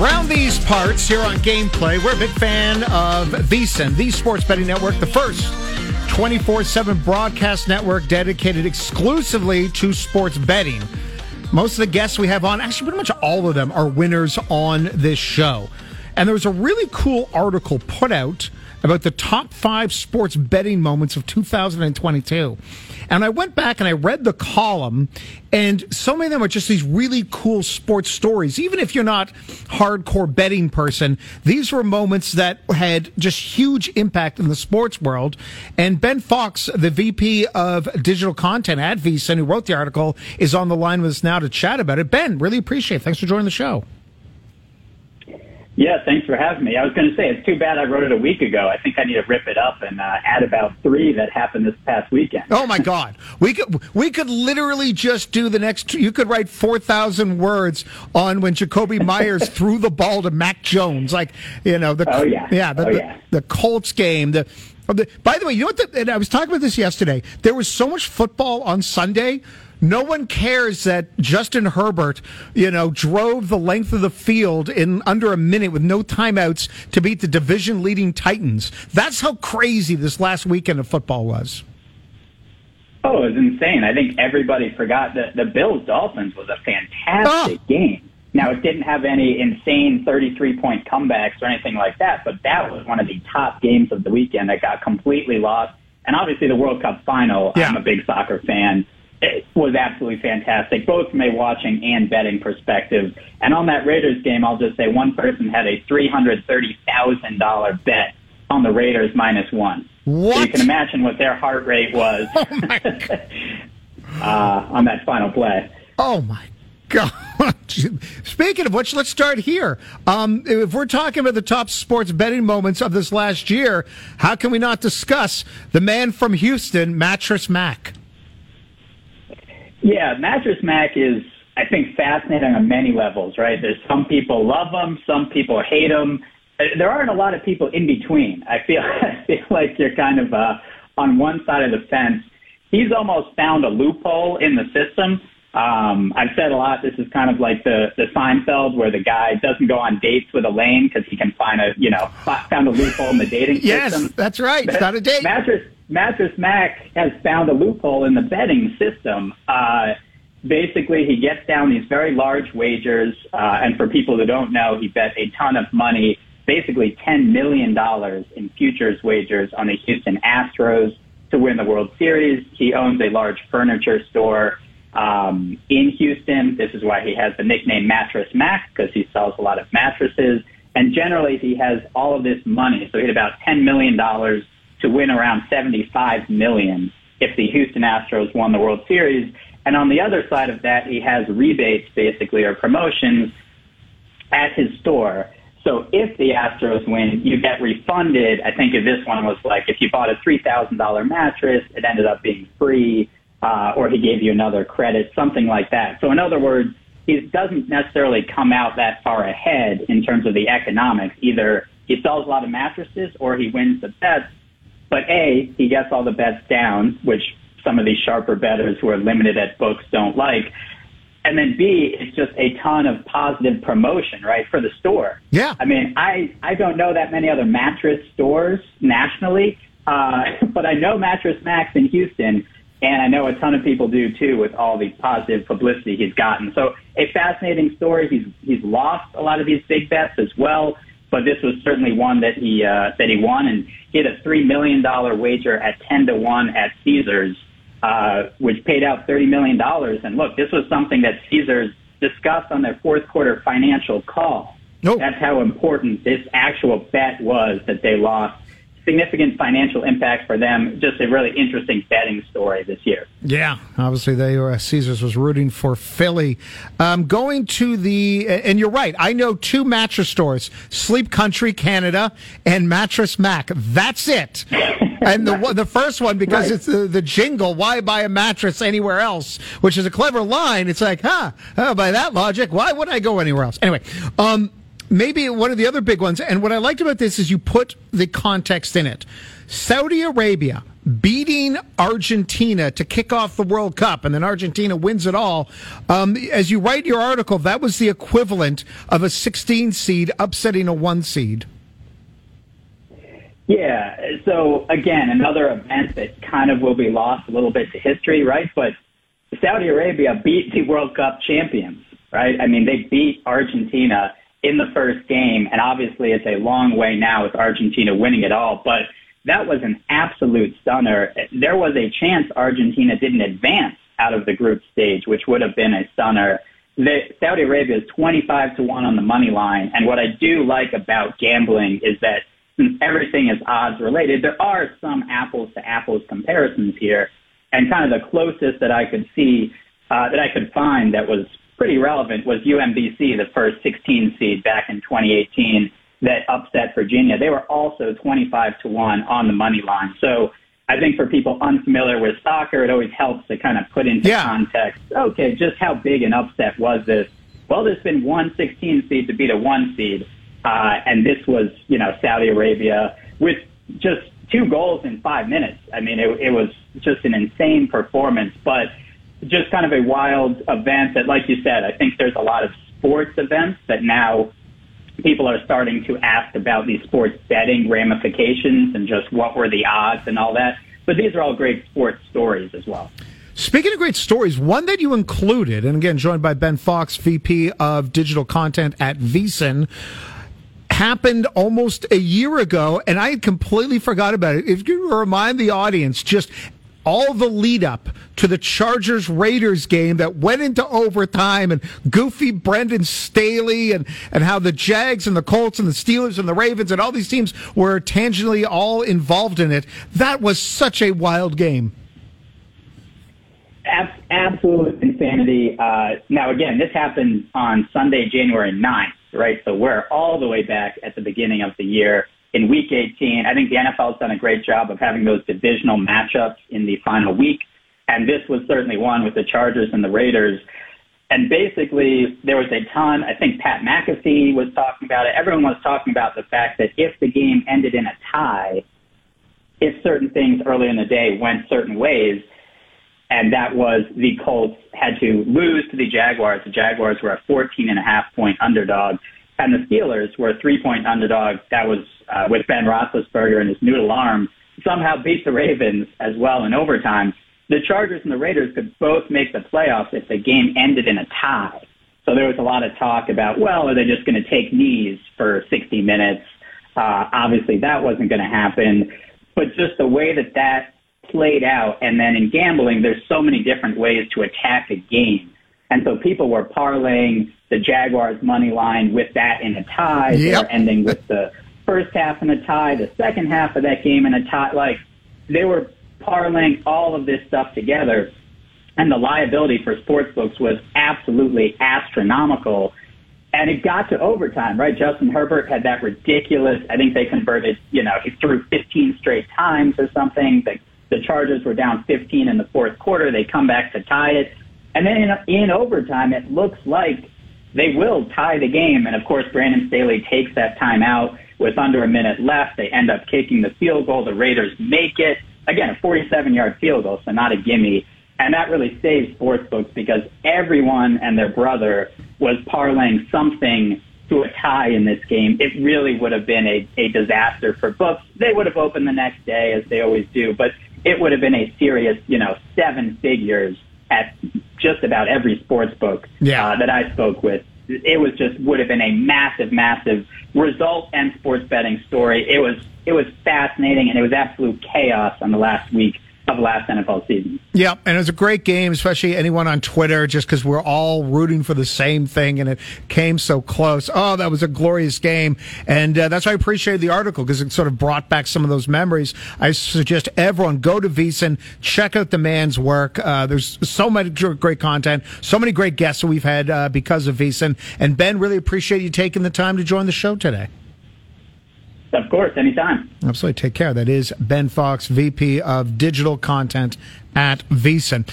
Around these parts here on Gameplay, we're a big fan of VSiN, the sports betting network, the first 24 7 broadcast network dedicated exclusively to sports betting. Most of the guests we have on, actually, pretty much all of them, are winners on this show. And there was a really cool article put out about the top five sports betting moments of 2022. And I went back and I read the column, and so many of them are just these really cool sports stories. Even if you're not hardcore betting person, these were moments that had just huge impact in the sports world. And Ben Fox, the VP of digital content at VSiN, who wrote the article, is on the line with us now to chat about it. Ben, really appreciate it. Thanks for joining the show. Yeah, thanks for having me. I was going to say it's too bad I wrote it a week ago. I think I need to rip it up and uh, add about three that happened this past weekend. Oh my God, we could we could literally just do the next. You could write four thousand words on when Jakobi Meyers threw the ball to Mac Jones, like you know the oh yeah yeah the, oh, yeah. the, the Colts game the. By the way, you know what? The, and I was talking about this yesterday. There was so much football on Sunday no one cares that Justin Herbert, you know, drove the length of the field in under a minute with no timeouts to beat the division leading Titans. That's how crazy this last weekend of football was. Oh, it was insane. I think everybody forgot that the Bills Dolphins was a fantastic oh. game. Now, it didn't have any insane 33 point comebacks or anything like that, but that was one of the top games of the weekend that got completely lost. And obviously, the World Cup final, yeah. I'm a big soccer fan it was absolutely fantastic, both from a watching and betting perspective. And on that Raiders game, I'll just say one person had a $330,000 bet on the Raiders minus one. What? So you can imagine what their heart rate was oh uh, on that final play. Oh, my God. Speaking of which, let's start here. Um, if we're talking about the top sports betting moments of this last year, how can we not discuss the man from Houston, Mattress Mack? Yeah, Mattress Mack is, I think, fascinating on many levels, right? There's some people love them, some people hate them. There aren't a lot of people in between. I feel, I feel like you're kind of uh, on one side of the fence. He's almost found a loophole in the system. Um, I've said a lot. This is kind of like the the Seinfeld, where the guy doesn't go on dates with Elaine because he can find a you know found a loophole in the dating yes, system. Yes, that's right. It's not a date. Mattress Mattress Mack has found a loophole in the betting system. Uh, basically, he gets down these very large wagers, uh, and for people who don't know, he bet a ton of money, basically $10 million in futures wagers on the Houston Astros to win the World Series. He owns a large furniture store um, in Houston. This is why he has the nickname Mattress Mack, because he sells a lot of mattresses. And generally, he has all of this money. So he had about $10 million to win around 75 million if the Houston Astros won the World Series. And on the other side of that, he has rebates basically or promotions at his store. So if the Astros win, you get refunded. I think if this one was like if you bought a three thousand dollar mattress, it ended up being free, uh, or he gave you another credit, something like that. So in other words, he doesn't necessarily come out that far ahead in terms of the economics. Either he sells a lot of mattresses or he wins the bets but A, he gets all the bets down, which some of these sharper bettors who are limited at books don't like. And then B, it's just a ton of positive promotion, right, for the store. Yeah. I mean, I, I don't know that many other mattress stores nationally, uh, but I know Mattress Mack's in Houston, and I know a ton of people do too with all the positive publicity he's gotten. So a fascinating story. He's, he's lost a lot of these big bets as well but this was certainly one that he uh, that he won, and he had a three million dollar wager at ten to one at Caesars, uh, which paid out thirty million dollars. And look, this was something that Caesars discussed on their fourth quarter financial call. Nope. That's how important this actual bet was that they lost significant financial impact for them. Just a really interesting betting story this year. Yeah, obviously they were. Uh, Caesars was rooting for Philly. Um, going to the and you're right. I know two mattress stores: Sleep Country Canada and Mattress Mack. That's it. and the the first one because right. it's the, the jingle. Why buy a mattress anywhere else? Which is a clever line. It's like, huh? Oh, by that logic, why would I go anywhere else? Anyway. Um, maybe one of the other big ones, and what I liked about this is you put the context in it. Saudi Arabia beating Argentina to kick off the World Cup, and then Argentina wins it all. Um, as you write your article, that was the equivalent of a 16 seed upsetting a one seed. Yeah. So again, another event that kind of will be lost a little bit to history, right? But Saudi Arabia beat the World Cup champions, right? I mean, they beat Argentina in the first game, and obviously it's a long way now with Argentina winning it all, but that was an absolute stunner. There was a chance Argentina didn't advance out of the group stage, which would have been a stunner. The, Saudi Arabia is 25 to 1 on the money line, and what I do like about gambling is that since everything is odds related, there are some apples to apples comparisons here. And kind of the closest that I could see, uh, that I could find that was pretty relevant was UMBC, the first 16 seed back in 2018 that upset Virginia. They were also 25 to 1 on the money line. So I think for people unfamiliar with soccer, it always helps to kind of put into yeah. context, okay, just how big an upset was this? Well, there's been one 16 seed to beat a one seed. Uh, and this was, you know, Saudi Arabia with just two goals in five minutes. I mean, it, it was just an insane performance, but just kind of a wild event that, like you said, I think there's a lot of sports events that now people are starting to ask about these sports betting ramifications and just what were the odds and all that. But these are all great sports stories as well. Speaking of great stories, one that you included, and again, joined by Ben Fox, VP of Digital Content at VSiN, happened almost a year ago, and I completely forgot about it. If you remind the audience, just all the lead up to the Chargers Raiders game that went into overtime and goofy Brandon Staley and, and how the Jags and the Colts and the Steelers and the Ravens and all these teams were tangentially all involved in it. That was such a wild game. Absolute insanity. Uh, now, again, this happened on Sunday, January 9th, right? So we're all the way back at the beginning of the year in week 18. I think the NFL has done a great job of having those divisional matchups in the final week. And this was certainly one with the Chargers and the Raiders. And basically, there was a ton. I think Pat McAfee was talking about it. Everyone was talking about the fact that if the game ended in a tie, if certain things early in the day went certain ways, and that was the Colts had to lose to the Jaguars. The Jaguars were a 14 and a half point underdog and the Steelers were a three-point underdog. That was uh, with Ben Roethlisberger and his noodle arm. Somehow beat the Ravens as well in overtime. The Chargers and the Raiders could both make the playoffs if the game ended in a tie. So there was a lot of talk about, well, are they just going to take knees for 60 minutes? Uh, obviously, that wasn't going to happen. But just the way that that played out, and then in gambling, there's so many different ways to attack a game. And so people were parlaying the Jaguars money line with that in a tie. Yep. Ending with the first half in a tie, the second half of that game in a tie. Like they were parlaying all of this stuff together. And the liability for sportsbooks was absolutely astronomical. And it got to overtime, right? Justin Herbert had that ridiculous, I think they converted, you know, he threw 15 straight times or something. The, the Chargers were down 15 in the fourth quarter. They come back to tie it. And then in, in overtime, it looks like they will tie the game. And of course, Brandon Staley takes that time out with under a minute left. They end up kicking the field goal. The Raiders make it. Again, a 47 yard field goal, so not a gimme. And that really saves sportsbooks because everyone and their brother was parlaying something to a tie in this game. It really would have been a, a disaster for books. They would have opened the next day as they always do, but it would have been a serious, you know, seven figures at just about every sports book yeah. uh, that I spoke with. It was just would have been a massive, massive result and sports betting story. It was it was fascinating and it was absolute chaos on the last week of last NFL season. Yeah, and it was a great game, especially anyone on Twitter, just because we're all rooting for the same thing, and it came so close. Oh, that was a glorious game, and uh, that's why I appreciated the article because it sort of brought back some of those memories. I suggest everyone go to VSiN, check out the man's work. Uh, there's so much great content, so many great guests that we've had uh, because of VSiN. And Ben, really appreciate you taking the time to join the show today. Of course, anytime. Absolutely. Take care. That is Ben Fox, VP of Digital Content at VSiN.